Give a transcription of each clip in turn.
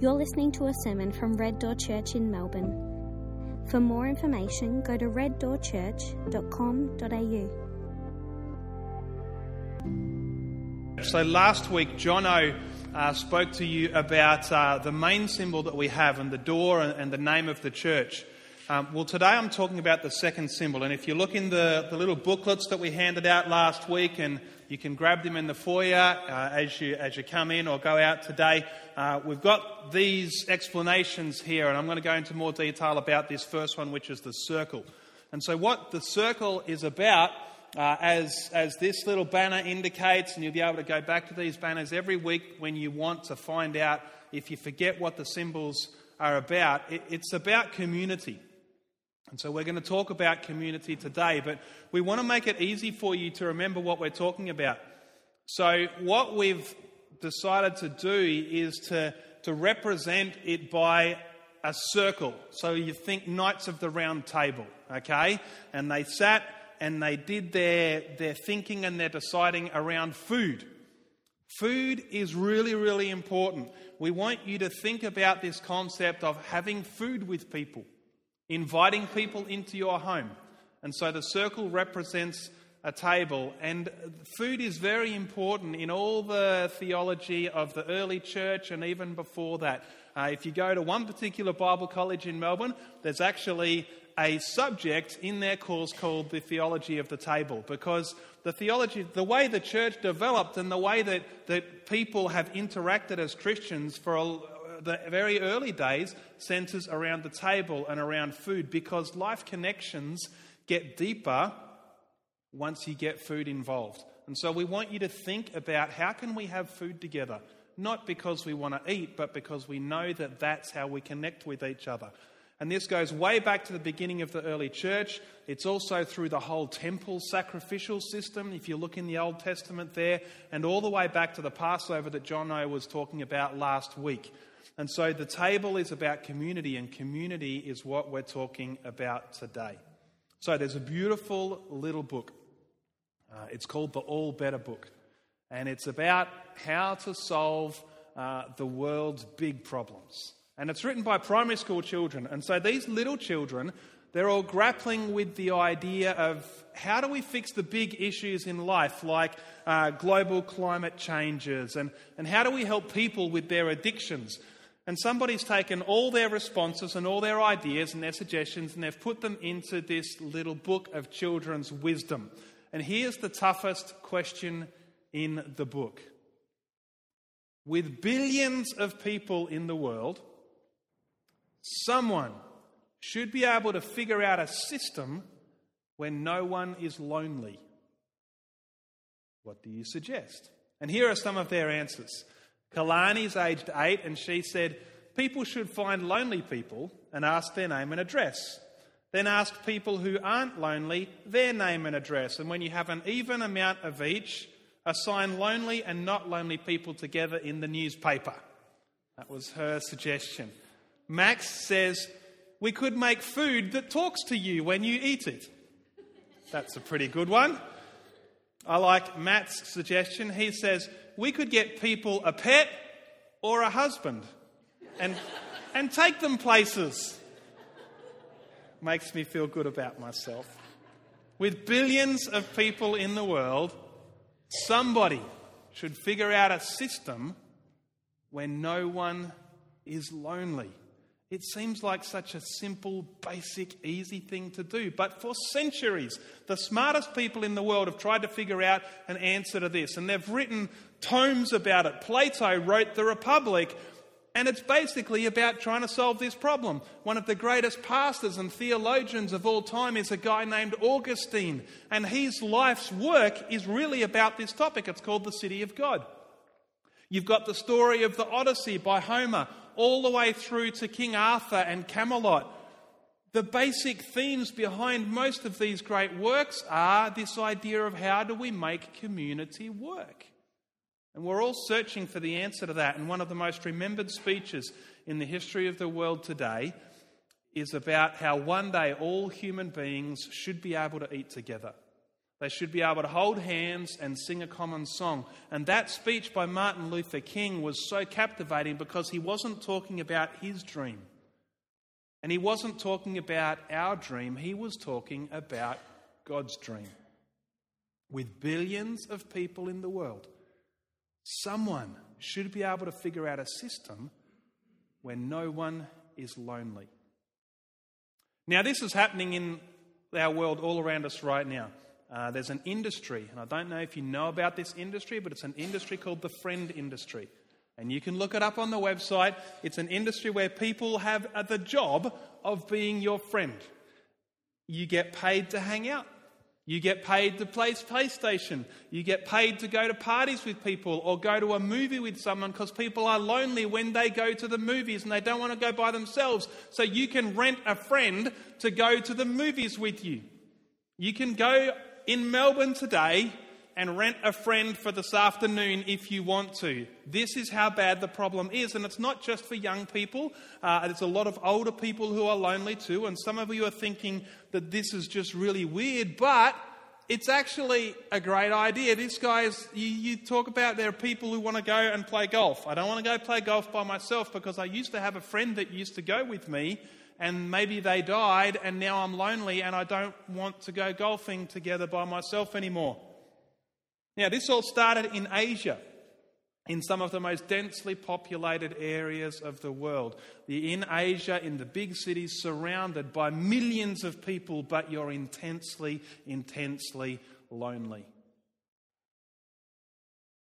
You're listening to a sermon from Red Door Church in Melbourne. For more information, go to reddoorchurch.com.au. So last week, Jono uh, spoke to you about uh, the main symbol that we have and the door and, and the name of the church. Um, well, today I'm talking about the second symbol. And if you look in the, the little booklets that we handed out last week, and you can grab them in the foyer uh, as, you, as you come in or go out today, uh, we've got these explanations here. And I'm going to go into more detail about this first one, which is the circle. And so, what the circle is about, uh, as, as this little banner indicates, and you'll be able to go back to these banners every week when you want to find out if you forget what the symbols are about, it, it's about community. And so we're going to talk about community today, but we want to make it easy for you to remember what we're talking about. So, what we've decided to do is to, to represent it by a circle. So, you think Knights of the Round Table, okay? And they sat and they did their, their thinking and their deciding around food. Food is really, really important. We want you to think about this concept of having food with people inviting people into your home. And so the circle represents a table. And food is very important in all the theology of the early church and even before that. Uh, if you go to one particular Bible college in Melbourne, there's actually a subject in their course called the theology of the table because the theology, the way the church developed and the way that, that people have interacted as Christians for a, the very early days centers around the table and around food because life connections get deeper once you get food involved. And so we want you to think about how can we have food together? Not because we want to eat, but because we know that that's how we connect with each other. And this goes way back to the beginning of the early church. It's also through the whole temple sacrificial system, if you look in the Old Testament there, and all the way back to the Passover that Jono was talking about last week. And so the table is about community, and community is what we're talking about today. So there's a beautiful little book. Uh, it's called the All Better Book. And it's about how to solve uh, the world's big problems. And it's written by primary school children. And so these little children, they're all grappling with the idea of how do we fix the big issues in life, like uh, global climate changes, and, and how do we help people with their addictions? And somebody's taken all their responses and all their ideas and their suggestions and they've put them into this little book of children's wisdom. And here's the toughest question in the book. With billions of people in the world, someone should be able to figure out a system when no one is lonely. What do you suggest? And here are some of their answers. Kalani's aged eight, and she said, People should find lonely people and ask their name and address. Then ask people who aren't lonely their name and address. And when you have an even amount of each, assign lonely and not lonely people together in the newspaper. That was her suggestion. Max says, We could make food that talks to you when you eat it. That's a pretty good one. I like Matt's suggestion. He says, we could get people a pet or a husband and, and take them places. Makes me feel good about myself. With billions of people in the world, somebody should figure out a system where no one is lonely. It seems like such a simple, basic, easy thing to do. But for centuries, the smartest people in the world have tried to figure out an answer to this. And they've written tomes about it. Plato wrote The Republic, and it's basically about trying to solve this problem. One of the greatest pastors and theologians of all time is a guy named Augustine. And his life's work is really about this topic. It's called The City of God. You've got the story of the Odyssey by Homer all the way through to King Arthur and Camelot. The basic themes behind most of these great works are this idea of how do we make community work? And we're all searching for the answer to that. And one of the most remembered speeches in the history of the world today is about how one day all human beings should be able to eat together. They should be able to hold hands and sing a common song. And that speech by Martin Luther King was so captivating because he wasn't talking about his dream. And he wasn't talking about our dream, he was talking about God's dream. With billions of people in the world, someone should be able to figure out a system where no one is lonely. Now, this is happening in our world all around us right now. Uh, there's an industry, and I don't know if you know about this industry, but it's an industry called the friend industry. And you can look it up on the website. It's an industry where people have uh, the job of being your friend. You get paid to hang out. You get paid to play PlayStation. You get paid to go to parties with people or go to a movie with someone because people are lonely when they go to the movies and they don't want to go by themselves. So you can rent a friend to go to the movies with you. You can go in Melbourne today and rent a friend for this afternoon if you want to. This is how bad the problem is. And it's not just for young people, uh, there's a lot of older people who are lonely too. And some of you are thinking that this is just really weird, but it's actually a great idea. This guy is, you, you, talk about there are people who want to go and play golf. I don't want to go play golf by myself because I used to have a friend that used to go with me and maybe they died and now I'm lonely and I don't want to go golfing together by myself anymore. Now, this all started in Asia, in some of the most densely populated areas of the world. In Asia, in the big cities, surrounded by millions of people, but you're intensely, intensely lonely.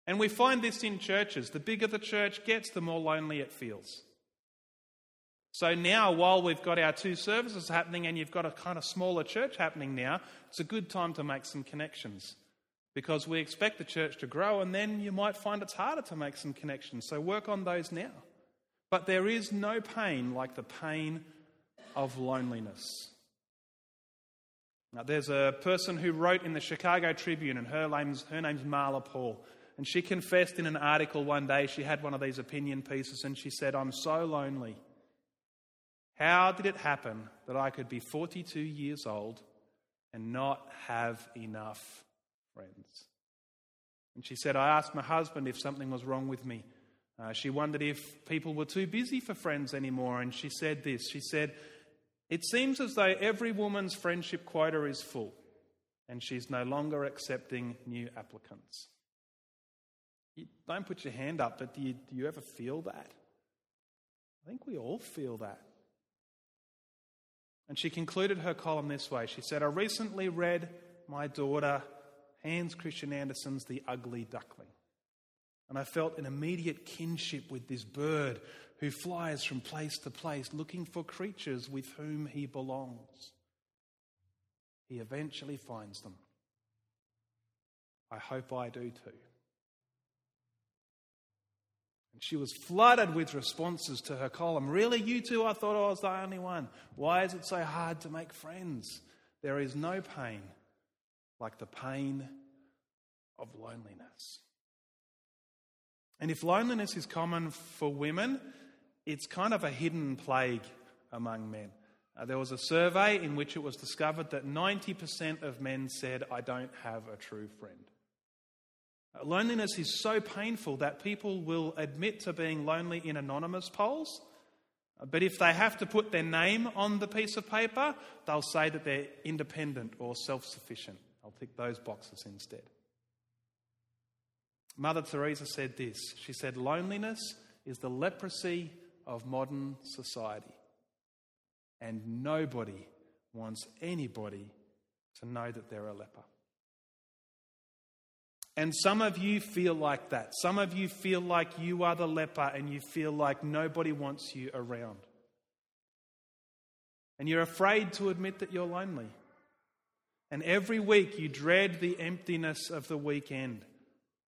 And we find this in churches. The bigger the church gets, the more lonely it feels. So now, while we've got our two services happening and you've got a kind of smaller church happening now, it's a good time to make some connections because we expect the church to grow, and then you might find it's harder to make some connections. So work on those now. But there is no pain like the pain of loneliness. Now, there's a person who wrote in the Chicago Tribune, and her name's, her name's Marla Paul. And she confessed in an article one day, she had one of these opinion pieces, and she said, I'm so lonely. How did it happen that I could be 42 years old and not have enough friends. And she said, I asked my husband if something was wrong with me. Uh, she wondered if people were too busy for friends anymore. And she said this She said, It seems as though every woman's friendship quota is full, and she's no longer accepting new applicants. You don't put your hand up, but do you, do you ever feel that? I think we all feel that. And she concluded her column this way She said, I recently read my daughter Hans Christian Andersen's The Ugly Duckling. And I felt an immediate kinship with this bird who flies from place to place looking for creatures with whom he belongs. He eventually finds them. I hope I do too. And she was flooded with responses to her column. Really, you two? I thought I was the only one. Why is it so hard to make friends? There is no pain like the pain of loneliness. And if loneliness is common for women, it's kind of a hidden plague among men. Uh, there was a survey in which it was discovered that 90% of men said, I don't have a true friend. Loneliness is so painful that people will admit to being lonely in anonymous polls, but if they have to put their name on the piece of paper, they'll say that they're independent or self sufficient. I'll tick those boxes instead. Mother Teresa said this She said, Loneliness is the leprosy of modern society. And nobody wants anybody to know that they're a leper. And some of you feel like that. Some of you feel like you are the leper and you feel like nobody wants you around. And you're afraid to admit that you're lonely. And every week you dread the emptiness of the weekend.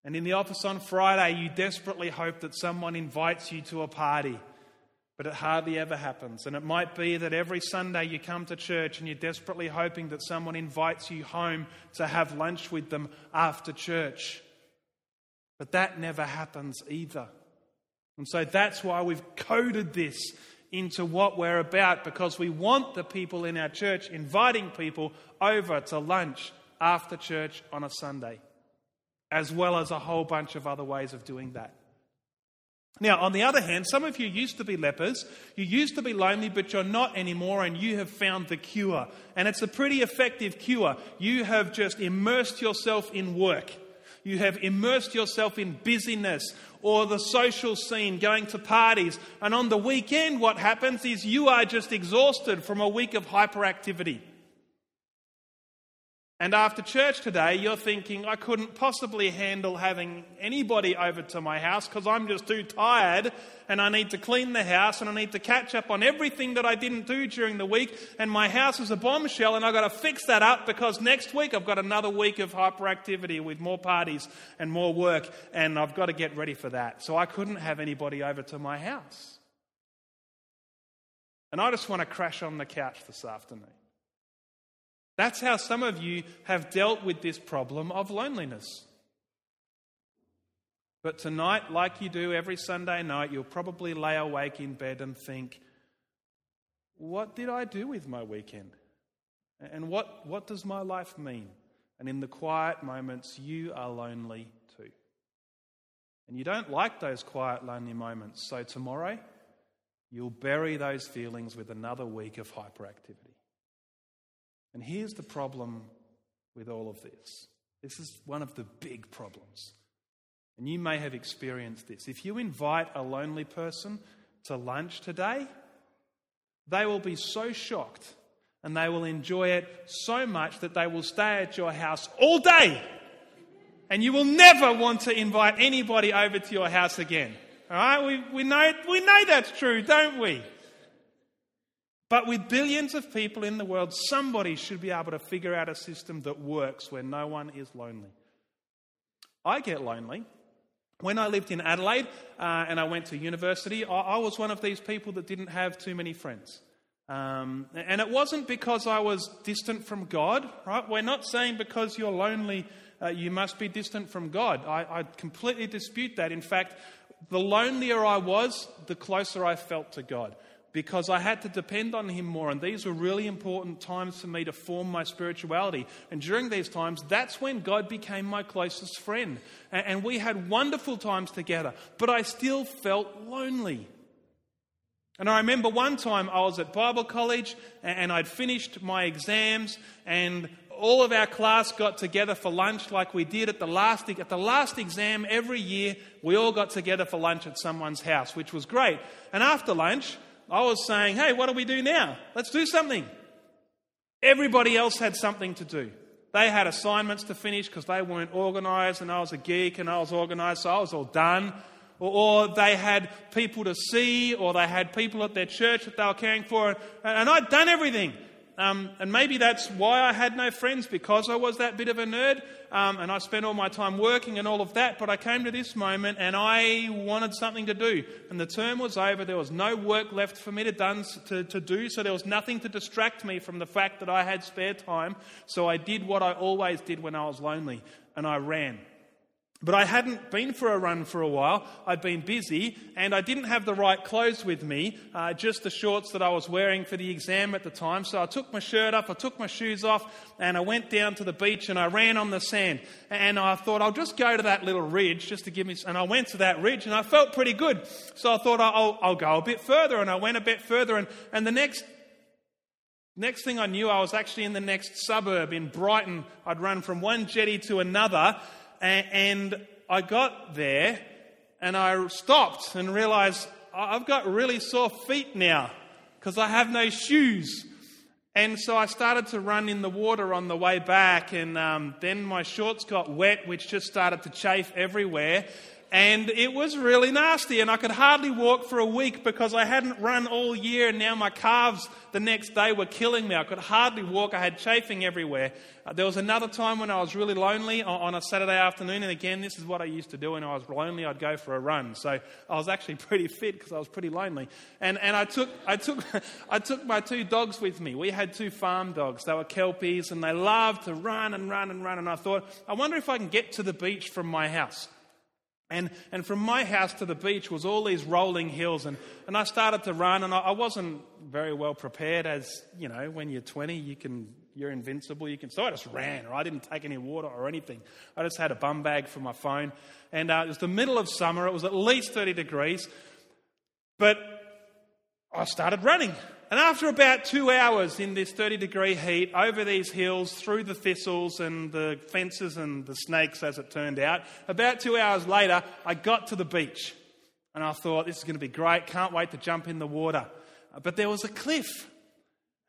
And in the office on Friday, you desperately hope that someone invites you to a party, but it hardly ever happens. And it might be that every Sunday you come to church and you're desperately hoping that someone invites you home to have lunch with them after church. But that never happens either. And so that's why we've coded this into what we're about because we want the people in our church inviting people over to lunch after church on a Sunday, as well as a whole bunch of other ways of doing that. Now, on the other hand, some of you used to be lepers, you used to be lonely, but you're not anymore, and you have found the cure. And it's a pretty effective cure. You have just immersed yourself in work. You have immersed yourself in busyness or the social scene, going to parties. And on the weekend, what happens is you are just exhausted from a week of hyperactivity. And after church today, you're thinking, I couldn't possibly handle having anybody over to my house because I'm just too tired and I need to clean the house and I need to catch up on everything that I didn't do during the week. And my house is a bombshell and I've got to fix that up because next week I've got another week of hyperactivity with more parties and more work and I've got to get ready for that. So I couldn't have anybody over to my house. And I just want to crash on the couch this afternoon. That's how some of you have dealt with this problem of loneliness. But tonight, like you do every Sunday night, you'll probably lay awake in bed and think, What did I do with my weekend? And what, what does my life mean? And in the quiet moments, you are lonely too. And you don't like those quiet, lonely moments. So tomorrow, you'll bury those feelings with another week of hyperactivity. And here's the problem with all of this this is one of the big problems. And you may have experienced this. If you invite a lonely person to lunch today, they will be so shocked and they will enjoy it so much that they will stay at your house all day. And you will never want to invite anybody over to your house again. All right? We, we, know, we know that's true, don't we? But with billions of people in the world, somebody should be able to figure out a system that works where no one is lonely. I get lonely. When I lived in Adelaide uh, and I went to university, I, I, was one of these people that didn't have too many friends. Um, and it wasn't because I was distant from God, right? We're not saying because you're lonely, uh, you must be distant from God. I, I completely dispute that. In fact, the lonelier I was, the closer I felt to God because I had to depend on Him more. And these were really important times for me to form my spirituality. And during these times, that's when God became my closest friend. And we had wonderful times together, but I still felt lonely. And I remember one time I was at Bible college and I'd finished my exams and all of our class got together for lunch like we did at the last at the last exam every year we all got together for lunch at someone's house which was great and after lunch I was saying, hey, what do we do now? Let's do something. Everybody else had something to do. They had assignments to finish because they weren't organized, and I was a geek and I was organized, so I was all done. Or, or, they had people to see, or they had people at their church that they were caring for, and, and I'd done everything. Um, and maybe that's why I had no friends, because I was that bit of a nerd um, and I spent all my time working and all of that. But I came to this moment and I wanted something to do. And the term was over. There was no work left for me to, done, to, to do, so there was nothing to distract me from the fact that I had spare time. So I did what I always did when I was lonely, and I ran. But I hadn't been for a run for a while. I'd been busy and I didn't have the right clothes with me, uh, just the shorts that I was wearing for the exam at the time. So I took my shirt off, I took my shoes off, and I went down to the beach and I ran on the sand. And I thought, I'll just go to that little ridge just to give me. And I went to that ridge and I felt pretty good. So I thought, I'll, I'll go a bit further. And I went a bit further. And, and the next Next thing I knew, I was actually in the next suburb in Brighton. I'd run from one jetty to another, and I got there and I stopped and realized I've got really sore feet now because I have no shoes. And so I started to run in the water on the way back, and um, then my shorts got wet, which just started to chafe everywhere and it was really nasty. And I could hardly walk for a week because I hadn't run all year, and now my calves the next day were killing me. I could hardly walk, I had chafing everywhere. Uh, there was another time when I was really lonely on, a Saturday afternoon, and again, this is what I used to do when I was lonely I'd go for a run. So I was actually pretty fit because I was pretty lonely. And, and I, took, I, took, I took my two dogs with me. We had two farm dogs, they were Kelpies, and they loved to run and run and run. And I thought, I wonder if I can get to the beach from my house. And, and from my house to the beach was all these rolling hills. And, and I started to run, and I, I wasn't very well prepared, as you know, when you're 20, you can, you're invincible. You can, so I just ran, or I didn't take any water or anything. I just had a bum bag for my phone. And uh, it was the middle of summer, it was at least 30 degrees. But I started running. And after about two hours in this 30 degree heat, over these hills, through the thistles and the fences and the snakes, as it turned out, about two hours later, I got to the beach. And I thought, this is going to be great. Can't wait to jump in the water. But there was a cliff.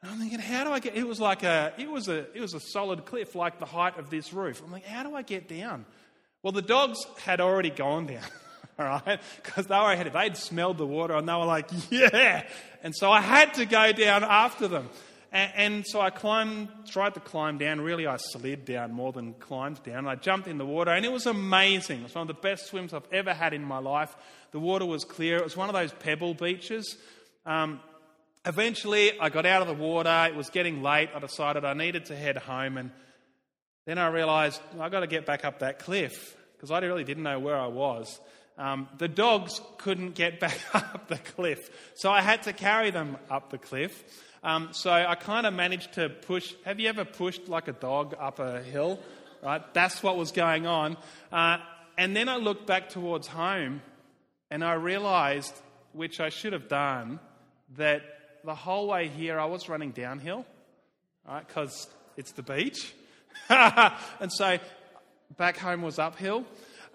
And I'm thinking, how do I get? It was like a, it was a, it was a solid cliff, like the height of this roof. I'm like, how do I get down? Well, the dogs had already gone down. all right? Because they were ahead. They'd smelled the water and they were like, yeah. And so I had to go down after them. And, and, so I climbed, tried to climb down. Really, I slid down more than climbed down. I jumped in the water and it was amazing. It was one of the best swims I've ever had in my life. The water was clear. It was one of those pebble beaches. Um, eventually, I got out of the water. It was getting late. I decided I needed to head home. And then I realized I've got to get back up that cliff because I really didn't know where I was. Um, the dogs couldn't get back up the cliff, so I had to carry them up the cliff. Um, so I kind of managed to push. Have you ever pushed like a dog up a hill? Right, that's what was going on. Uh, and then I looked back towards home, and I realised, which I should have done, that the whole way here I was running downhill, right? Because it's the beach, and so back home was uphill.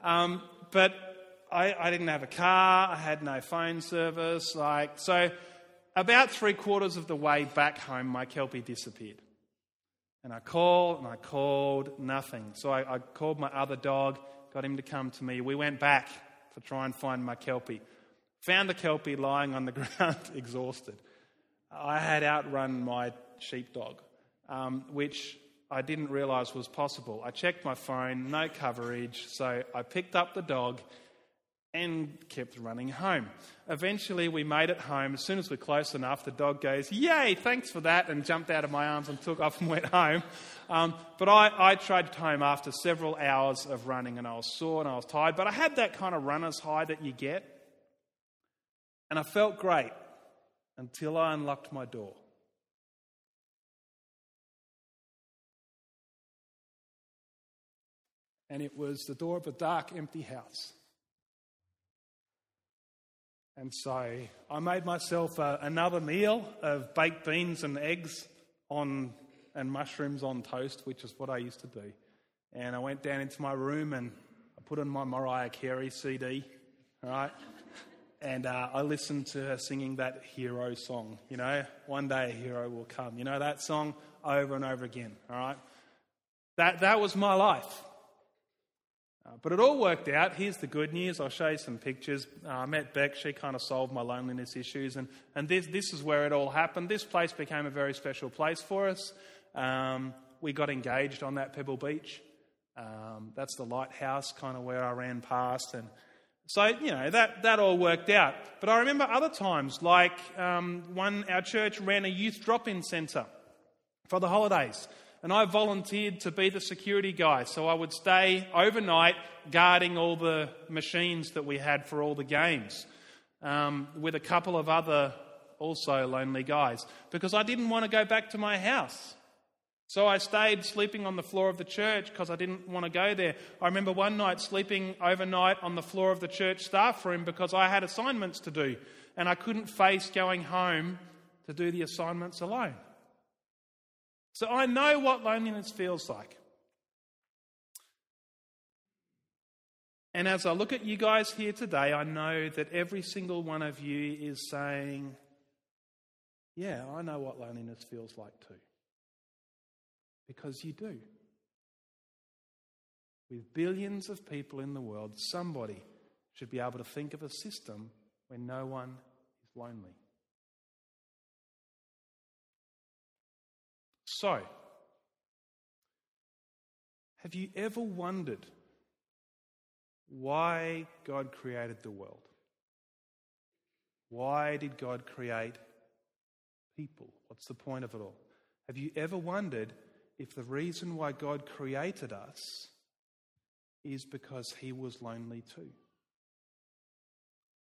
Um, but I, I didn't have a car, I had no phone service. Like, so, about three quarters of the way back home, my Kelpie disappeared. And I called and I called, nothing. So I, I, called my other dog, got him to come to me. We went back to try and find my Kelpie. Found the Kelpie lying on the ground, exhausted. I had outrun my sheepdog, um, which I didn't realize was possible. I checked my phone, no coverage, so I picked up the dog and kept running home. Eventually, we made it home. As soon as we're close enough, the dog goes, Yay, thanks for that, and jumped out of my arms and took off and went home. Um, but I, I trudged home after several hours of running, and I was sore and I was tired. But I had that kind of runner's high that you get. And I felt great until I unlocked my door. And it was the door of a dark, empty house. And so I made myself uh, another meal of baked beans and eggs on and mushrooms on toast, which is what I used to do. And I went down into my room and I put on my Mariah Carey CD, right? And uh, I listened to her singing that hero song, you know, one day a hero will come. You know that song over and over again, all right? That, that was my life. Uh, but it all worked out. Here's the good news. I'll show you some pictures. Uh, I met Beck. She kind of solved my loneliness issues. And, and this, this is where it all happened. This place became a very special place for us. Um, we got engaged on that Pebble Beach. Um, that's the lighthouse, kind of where I ran past. And so, you know, that, that all worked out. But I remember other times, like um, one, our church ran a youth drop in centre for the holidays and I volunteered to be the security guy. So I would stay overnight guarding all the machines that we had for all the games um, with a couple of other also lonely guys because I didn't want to go back to my house. So I stayed sleeping on the floor of the church because I didn't want to go there. I remember one night sleeping overnight on the floor of the church staff room because I had assignments to do and I couldn't face going home to do the assignments alone. So I know what loneliness feels like. And as I look at you guys here today, I know that every single one of you is saying, Yeah, I know what loneliness feels like too. Because you do. With billions of people in the world, somebody should be able to think of a system where no one is lonely. So, have you ever wondered why God created the world? Why did God create people? What's the point of it all? Have you ever wondered if the reason why God created us is because he was lonely too?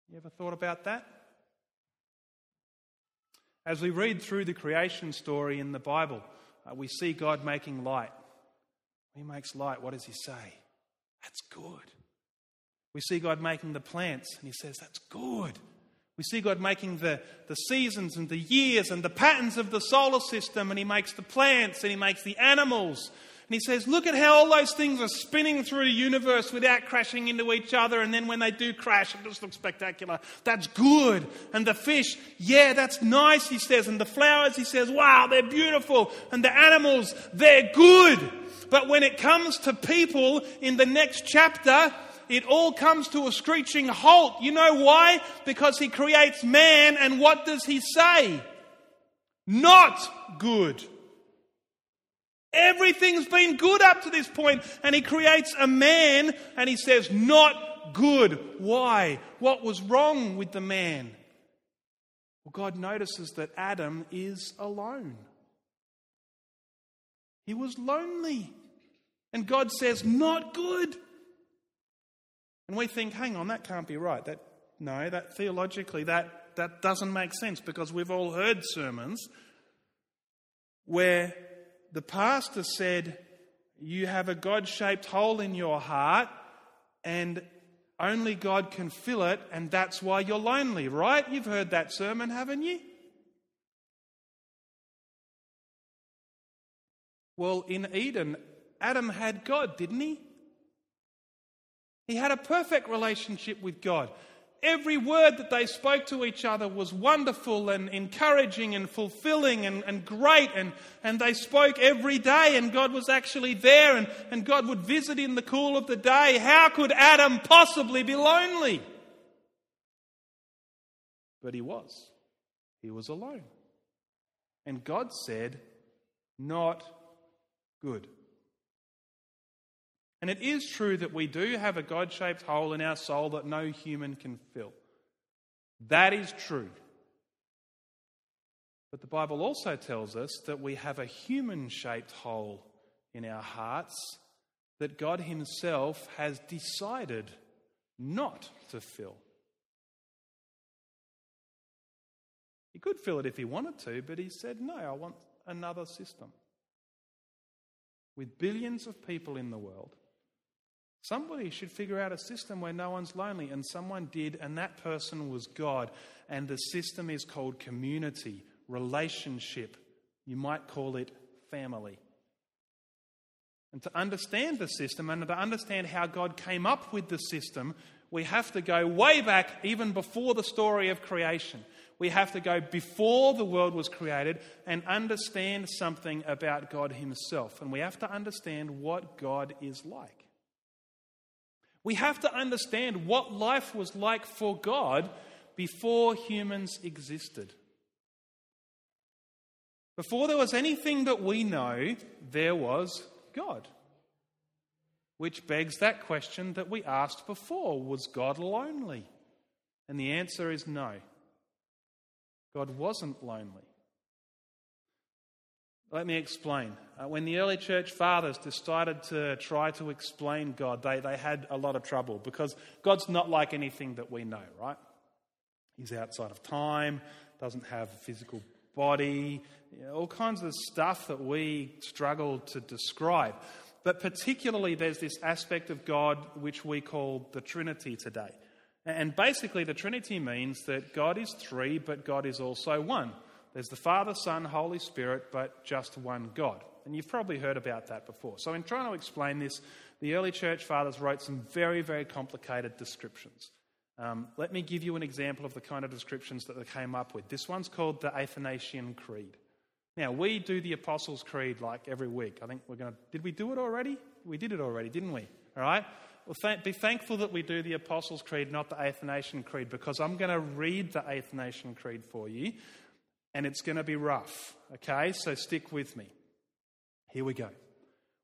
You ever thought about that? As we read through the creation story in the Bible, uh, we see God making light. He makes light. What does he say? That's good. We see God making the plants, and he says, That's good. We see God making the, the seasons and the years and the patterns of the solar system, and he makes the plants and he makes the animals and he says, Look at how all those things are spinning through the universe without crashing into each other. And then when they do crash, it just looks spectacular. That's good. And the fish, yeah, that's nice, he says. And the flowers, he says, wow, they're beautiful. And the animals, they're good. But when it comes to people in the next chapter, it all comes to a screeching halt. You know why? Because he creates man, and what does he say? Not good. Everything's been good up to this point, and he creates a man and he says, Not good. Why? What was wrong with the man? Well, God notices that Adam is alone. He was lonely. And God says, Not good. And we think, hang on, that can't be right. That no, that theologically that, that doesn't make sense because we've all heard sermons where the pastor said, You have a God shaped hole in your heart, and only God can fill it, and that's why you're lonely, right? You've heard that sermon, haven't you? Well, in Eden, Adam had God, didn't he? He had a perfect relationship with God every word that they spoke to each other was wonderful and encouraging and fulfilling and, and great. And, and they spoke every day, and God was actually there, and, and God would visit in the cool of the day. How could Adam possibly be lonely? But he was. He was alone. And God said, Not good. And it is true that we do have a God shaped hole in our soul that no human can fill. That is true. But the Bible also tells us that we have a human shaped hole in our hearts that God Himself has decided not to fill. He could fill it if He wanted to, but He said, No, I want another system. With billions of people in the world, Somebody should figure out a system where no one's lonely, and someone did, and that person was God. And the system is called community, relationship. You might call it family. And to understand the system and to understand how God came up with the system, we have to go way back, even before the story of creation. We have to go before the world was created and understand something about God Himself. And we have to understand what God is like. We have to understand what life was like for God before humans existed. Before there was anything that we know, there was God. Which begs that question that we asked before Was God lonely? And the answer is no. God wasn't lonely. Let me explain. Uh, when the early church fathers decided to try to explain God, they, they had a lot of trouble because God's not like anything that we know, right? He's outside of time, doesn't have a physical body, you know, all kinds of stuff that we struggle to describe. But particularly, there's this aspect of God which we call the Trinity today. And basically, the Trinity means that God is three, but God is also one. There's the Father, Son, Holy Spirit, but just one God. And you've probably heard about that before. So, in trying to explain this, the early church fathers wrote some very, very complicated descriptions. Um, let me give you an example of the kind of descriptions that they came up with. This one's called the Athanasian Creed. Now, we do the Apostles' Creed like every week. I think we're going to. Did we do it already? We did it already, didn't we? All right? Well, th- be thankful that we do the Apostles' Creed, not the Athanasian Creed, because I'm going to read the Athanasian Creed for you and it's going to be rough. Okay, so stick with me. Here we go.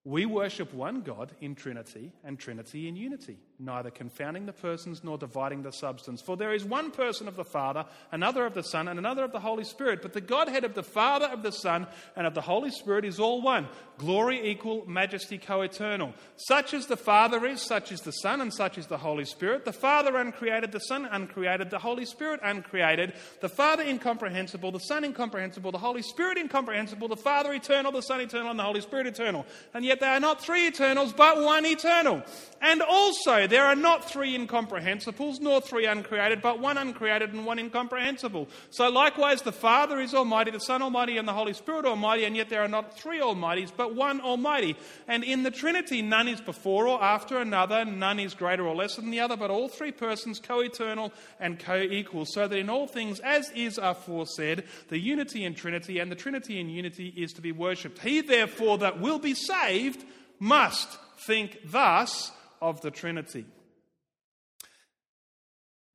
We worship one God in Trinity and Trinity in unity. Neither confounding the persons nor dividing the substance. For there is one person of the Father, another of the Son, and another of the Holy Spirit. But the Godhead of the Father, of the Son, and of the Holy Spirit is all one. Glory equal, majesty co eternal. Such as the Father is, such is the Son, and such is the Holy Spirit. The Father uncreated, the Son uncreated, the Holy Spirit uncreated. The Father incomprehensible, the Son incomprehensible, the Holy Spirit incomprehensible, the Father eternal, the Son eternal, and the Holy Spirit eternal. And yet they are not three eternals, but one eternal. And also, there are not three incomprehensibles, nor three uncreated, but one uncreated and one incomprehensible. So, likewise, the Father is Almighty, the Son Almighty, and the Holy Spirit Almighty, and yet there are not three Almighties, but one Almighty. And in the Trinity, none is before or after another, none is greater or lesser than the other, but all three persons co eternal and co equal, so that in all things, as is aforesaid, the unity in Trinity and the Trinity in unity is to be worshipped. He, therefore, that will be saved must think thus of the Trinity.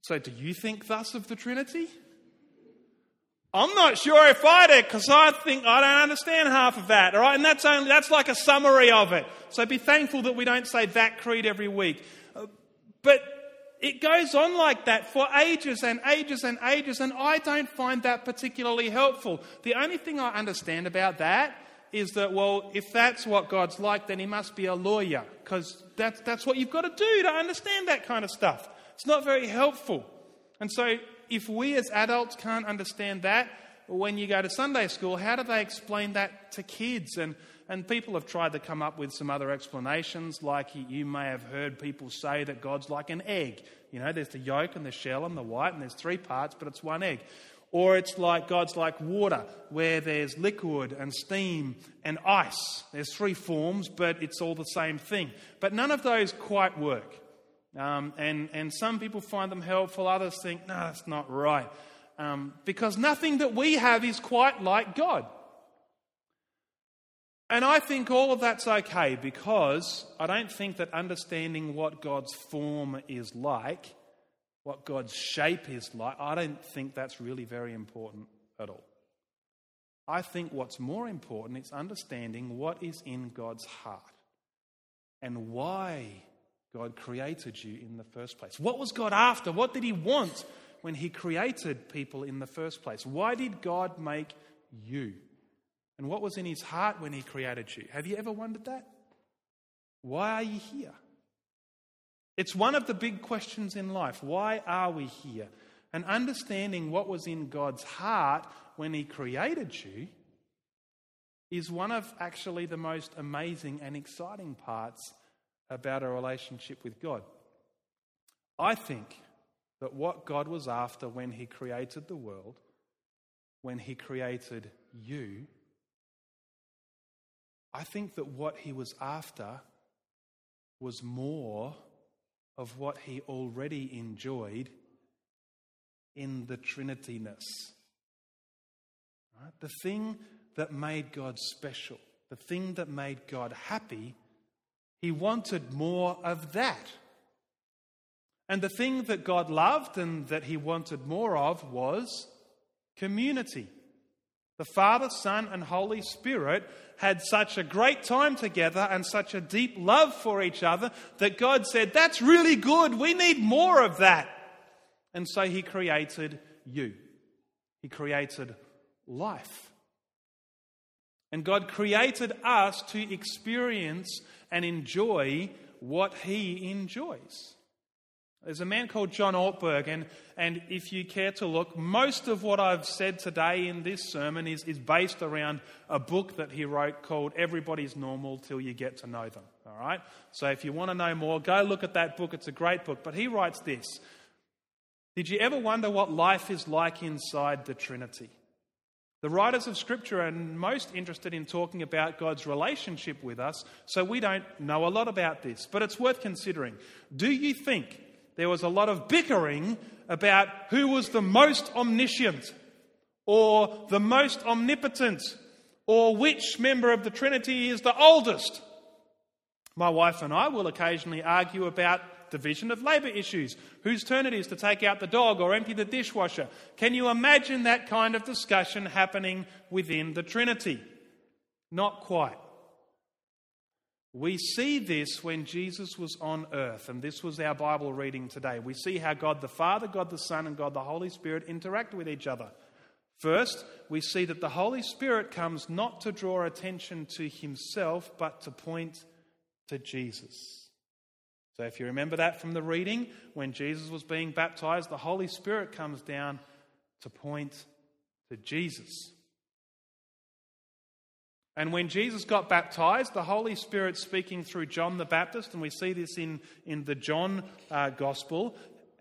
So, do you think thus of the Trinity? I'm not sure if I do, because I think I don't understand half of that. All right, and that's only that's like a summary of it. So be thankful that we don't say that creed every week. Uh, but it goes on like that for ages and ages and ages, and I don't find that particularly helpful. The only thing I understand about that is that, well, if that's what God's like, then he must be a lawyer, because that's, that's what you've got to do to understand that kind of stuff. It's not very helpful. And so, if we as adults can't understand that, when you go to Sunday school, how do they explain that to kids? And, and people have tried to come up with some other explanations, like you may have heard people say that God's like an egg. You know, there's the yolk and the shell and the white, and there's three parts, but it's one egg. Or it's like God's like water, where there's liquid and steam and ice. There's three forms, but it's all the same thing. But none of those quite work. Um, and, and some people find them helpful, others think, no, that's not right. Um, because nothing that we have is quite like God. And I think all of that's okay because I don't think that understanding what God's form is like what God's shape is like, I don't think that's really very important at all. I think what's more important is understanding what is in God's heart and why God created you in the first place. What was God after? What did He want when He created people in the first place? Why did God make you? And what was in His heart when He created you? Have you ever wondered that? Why are you here? It's one of the big questions in life. Why are we here? And understanding what was in God's heart when He created you is one of actually the most amazing and exciting parts about a relationship with God. I think that what God was after when He created the world, when He created you, I think that what He was after was more of what he already enjoyed in the Trinityness. Right? The thing that made God special, the thing that made God happy, he wanted more of that. And the thing that God loved and that he wanted more of was community. The Father, Son, and Holy Spirit had such a great time together and such a deep love for each other that God said, That's really good. We need more of that. And so He created you, He created life. And God created us to experience and enjoy what He enjoys. There's a man called John Ortberg, and, and if you care to look, most of what I've said today in this sermon is, is based around a book that he wrote called Everybody's Normal Till You Get to Know Them. All right? So if you want to know more, go look at that book. It's a great book. But he writes this Did you ever wonder what life is like inside the Trinity? The writers of Scripture are most interested in talking about God's relationship with us, so we don't know a lot about this. But it's worth considering. Do you think there was a lot of bickering about who was the most omniscient or the most omnipotent or which member of the Trinity is the oldest. My wife and I will occasionally argue about division of labour issues, whose turn it is to take out the dog or empty the dishwasher. Can you imagine that kind of discussion happening within the Trinity? Not quite. We see this when Jesus was on earth, and this was our Bible reading today. We see how God the Father, God the Son, and God the Holy Spirit interact with each other. First, we see that the Holy Spirit comes not to draw attention to himself, but to point to Jesus. So, if you remember that from the reading, when Jesus was being baptized, the Holy Spirit comes down to point to Jesus. And when Jesus got baptized, the Holy Spirit speaking through John the Baptist, and we see this in, in the John uh, Gospel,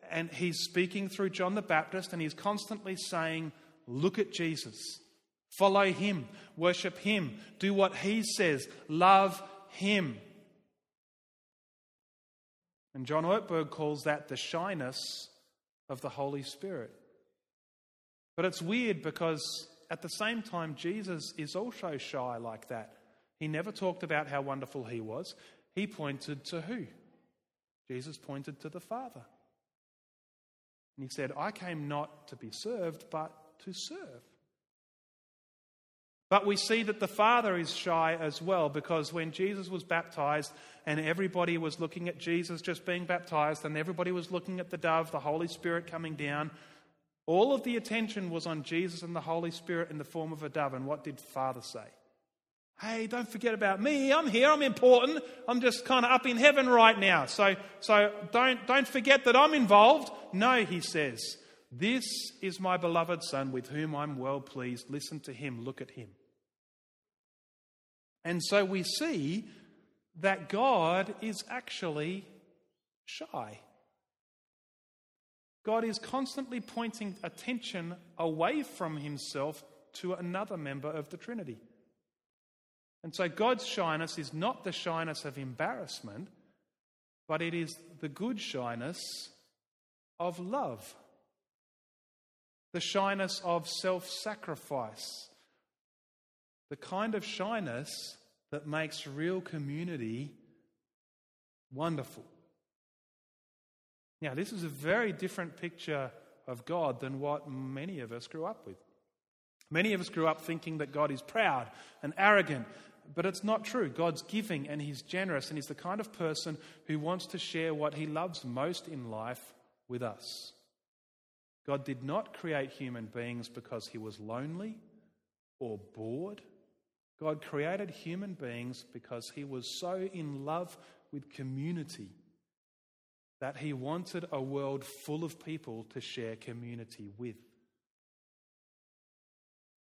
and he's speaking through John the Baptist, and he's constantly saying, Look at Jesus, follow him, worship him, do what he says, love him. And John Ortberg calls that the shyness of the Holy Spirit. But it's weird because at the same time, Jesus is also shy like that. He never talked about how wonderful he was. He pointed to who? Jesus pointed to the Father. And he said, I came not to be served, but to serve. But we see that the Father is shy as well because when Jesus was baptized and everybody was looking at Jesus just being baptized and everybody was looking at the dove, the Holy Spirit coming down, all of the attention was on Jesus and the Holy Spirit in the form of a dove. And what did Father say? Hey, don't forget about me. I'm here. I'm important. I'm just kind of up in heaven right now. So, so don't, don't forget that I'm involved. No, he says. This is my beloved Son with whom I'm well pleased. Listen to him. Look at him. And so we see that God is actually shy. God is constantly pointing attention away from himself to another member of the Trinity. And so God's shyness is not the shyness of embarrassment, but it is the good shyness of love, the shyness of self sacrifice, the kind of shyness that makes real community wonderful. Now, this is a very different picture of God than what many of us grew up with. Many of us grew up thinking that God is proud and arrogant, but it's not true. God's giving and He's generous, and He's the kind of person who wants to share what He loves most in life with us. God did not create human beings because He was lonely or bored. God created human beings because He was so in love with community that he wanted a world full of people to share community with.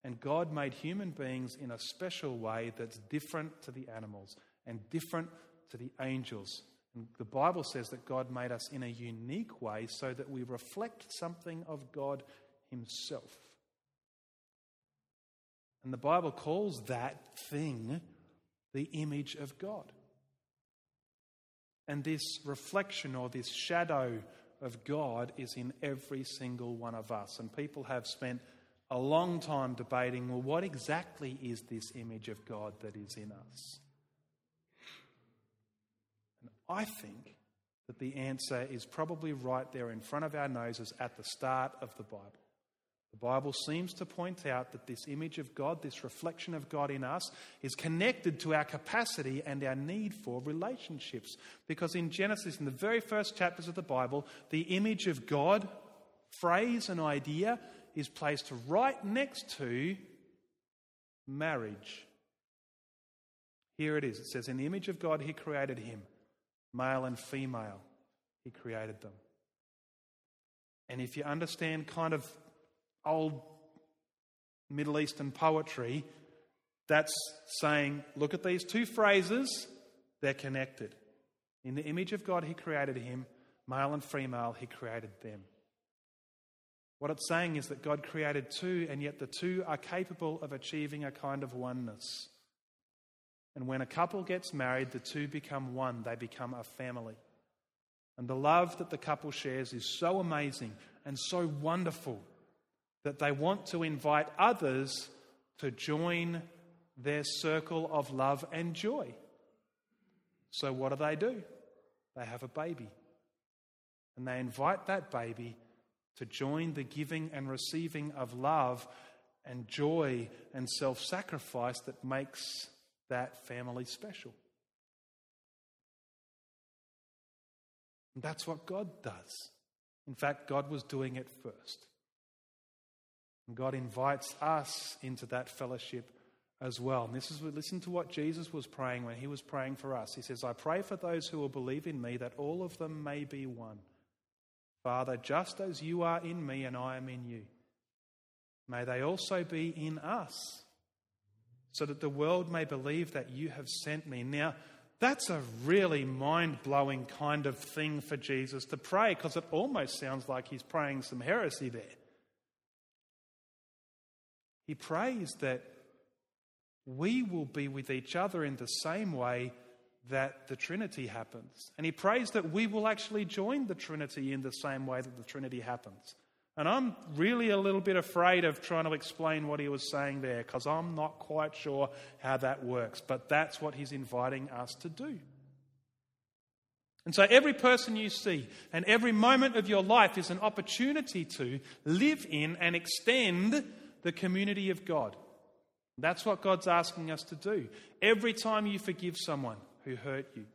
And God made human beings in a special way that's different to the animals and different to the angels. And the Bible says that God made us in a unique way so that we reflect something of God Himself. And the Bible calls that thing the image of God. And this reflection or this shadow of God is in every single one of us. And people have spent a long time debating well, what exactly is this image of God that is in us? And I think that the answer is probably right there in front of our noses at the start of the Bible. The Bible seems to point out that this image of God, this reflection of God in us, is connected to our capacity and our need for relationships. Because in Genesis, in the very first chapters of the Bible, the image of God, phrase and idea, is placed right next to marriage. Here it is. It says, In the image of God, He created him, male and female, He created them. And if you understand kind of old Middle Eastern poetry that's saying, look at these two phrases, they're connected. In the image of God, He created him, male and female, He created them. What it's saying is that God created two, and yet the two are capable of achieving a kind of oneness. And when a couple gets married, the two become one, they become a family. And the love that the couple shares is so amazing and so wonderful that they want to invite others to join their circle of love and joy. So, what do they do? They have a baby. And they invite that baby to join the giving and receiving of love and joy and self sacrifice that makes that family special. And that's what God does. In fact, God was doing it first. God invites us into that fellowship as well. And this is listen to what Jesus was praying when he was praying for us. He says, I pray for those who will believe in me that all of them may be one. Father, just as you are in me and I am in you, may they also be in us, so that the world may believe that you have sent me. Now, that's a really mind blowing kind of thing for Jesus to pray because it almost sounds like he's praying some heresy there. He prays that we will be with each other in the same way that the Trinity happens. And he prays that we will actually join the Trinity in the same way that the Trinity happens. And I'm really a little bit afraid of trying to explain what he was saying there because I'm not quite sure how that works. But that's what he's inviting us to do. And so every person you see and every moment of your life is an opportunity to live in and extend the community of God. That's what God's asking us to do. Every time you forgive someone who hurt you,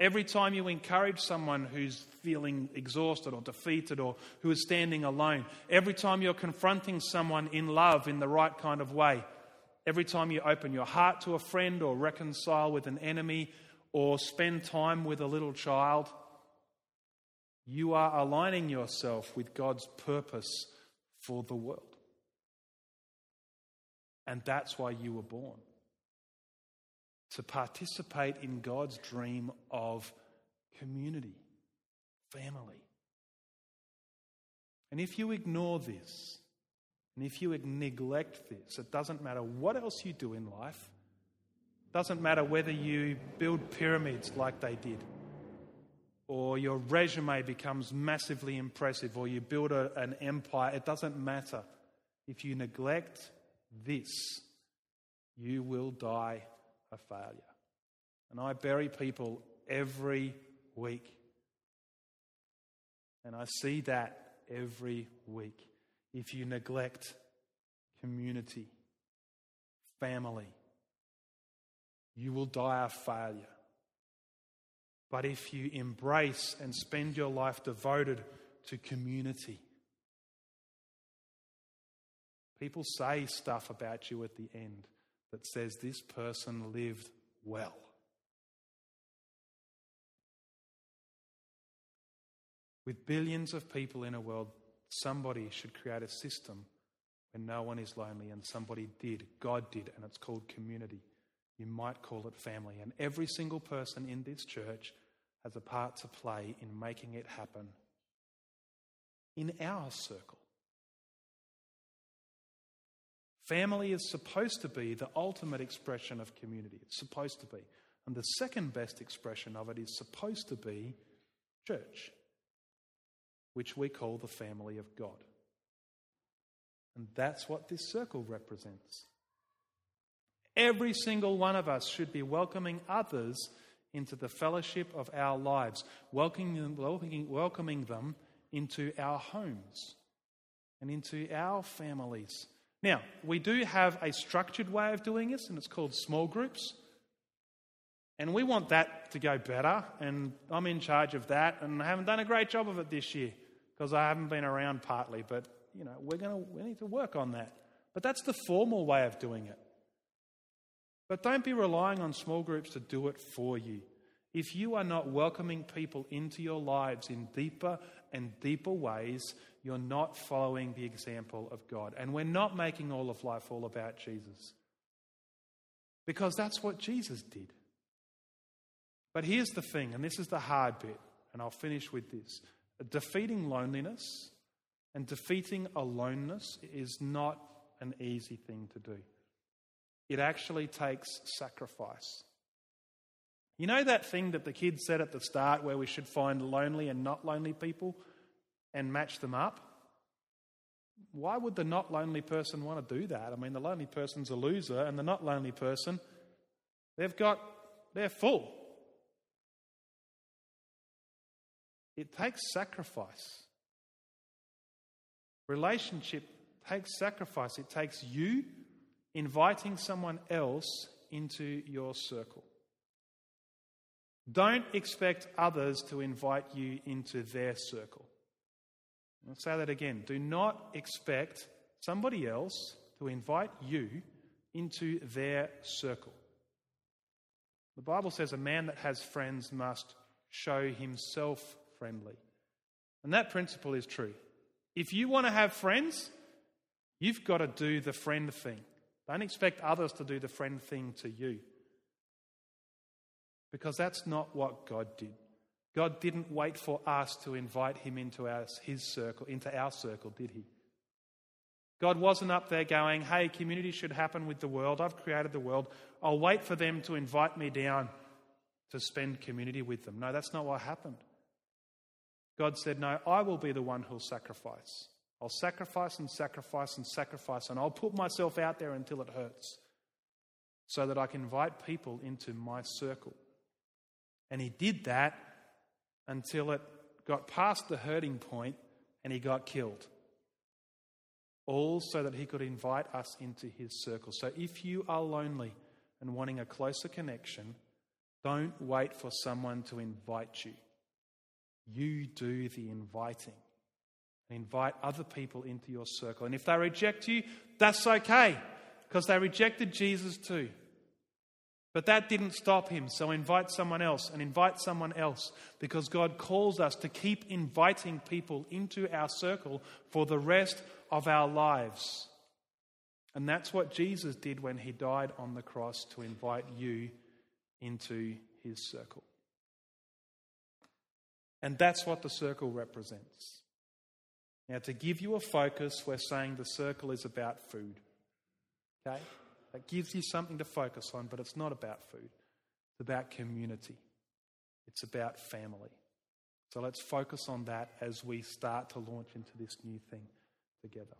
every time you encourage someone who's feeling exhausted or defeated or who is standing alone, every time you're confronting someone in love in the right kind of way, every time you open your heart to a friend or reconcile with an enemy or spend time with a little child, you are aligning yourself with God's purpose for the world. And that's why you were born to participate in God's dream of community, family. And if you ignore this, and if you neglect this, it doesn't matter what else you do in life, it doesn't matter whether you build pyramids like they did, or your resume becomes massively impressive, or you build a, an empire, it doesn't matter. If you neglect this, you will die a failure. And I bury people every week. And I see that every week. If you neglect community, family, you will die a failure. But if you embrace and spend your life devoted to community, People say stuff about you at the end that says this person lived well. With billions of people in a world, somebody should create a system where no one is lonely, and somebody did. God did, and it's called community. You might call it family. And every single person in this church has a part to play in making it happen in our circle. Family is supposed to be the ultimate expression of community. It's supposed to be. And the second best expression of it is supposed to be church, which we call the family of God. And that's what this circle represents. Every single one of us should be welcoming others into the fellowship of our lives, welcoming, them into our homes and into our families now, we do have a structured way of doing this, and it's called small groups. And we want that to go better, and I'm in charge of that, and I haven't done a great job of it this year because I haven't been around partly, but you know, we're going to we need to work on that. But that's the formal way of doing it. But don't be relying on small groups to do it for you. If you are not welcoming people into your lives in deeper and deeper ways, you're not following the example of God. And we're not making all of life all about Jesus. Because that's what Jesus did. But here's the thing, and this is the hard bit, and I'll finish with this. Defeating loneliness and defeating aloneness is not an easy thing to do. It actually takes sacrifice. You know that thing that the kids said at the start where we should find lonely and not lonely people? And match them up. Why would the not lonely person want to do that? I mean, the lonely person's a loser, and the not lonely person, they've got, they're full. It takes sacrifice. Relationship takes sacrifice. It takes you inviting someone else into your circle. Don't expect others to invite you into their circle. I'll say that again. Do not expect somebody else to invite you into their circle. The Bible says a man that has friends must show himself friendly. And that principle is true. If you want to have friends, you've got to do the friend thing. Don't expect others to do the friend thing to you. Because that's not what God did. God didn't wait for us to invite him into our, his circle, into our circle, did he? God wasn't up there going, hey, community should happen with the world. I've created the world. I'll wait for them to invite me down to spend community with them. No, that's not what happened. God said, No, I will be the one who'll sacrifice. I'll sacrifice and sacrifice and sacrifice, and I'll put myself out there until it hurts so that I can invite people into my circle. And he did that until it got past the hurting point and he got killed all so that he could invite us into his circle. So if you are lonely and wanting a closer connection, don't wait for someone to invite you. You do the inviting. Invite other people into your circle. And if they reject you, that's okay, because they rejected Jesus too. But that didn't stop him. So invite someone else and invite someone else because God calls us to keep inviting people into our circle for the rest of our lives. And that's what Jesus did when he died on the cross to invite you into his circle. And that's what the circle represents. Now, to give you a focus, we're saying the circle is about food. Okay? That gives you something to focus on, but it's not about food. It's about community, it's about family. So let's focus on that as we start to launch into this new thing together.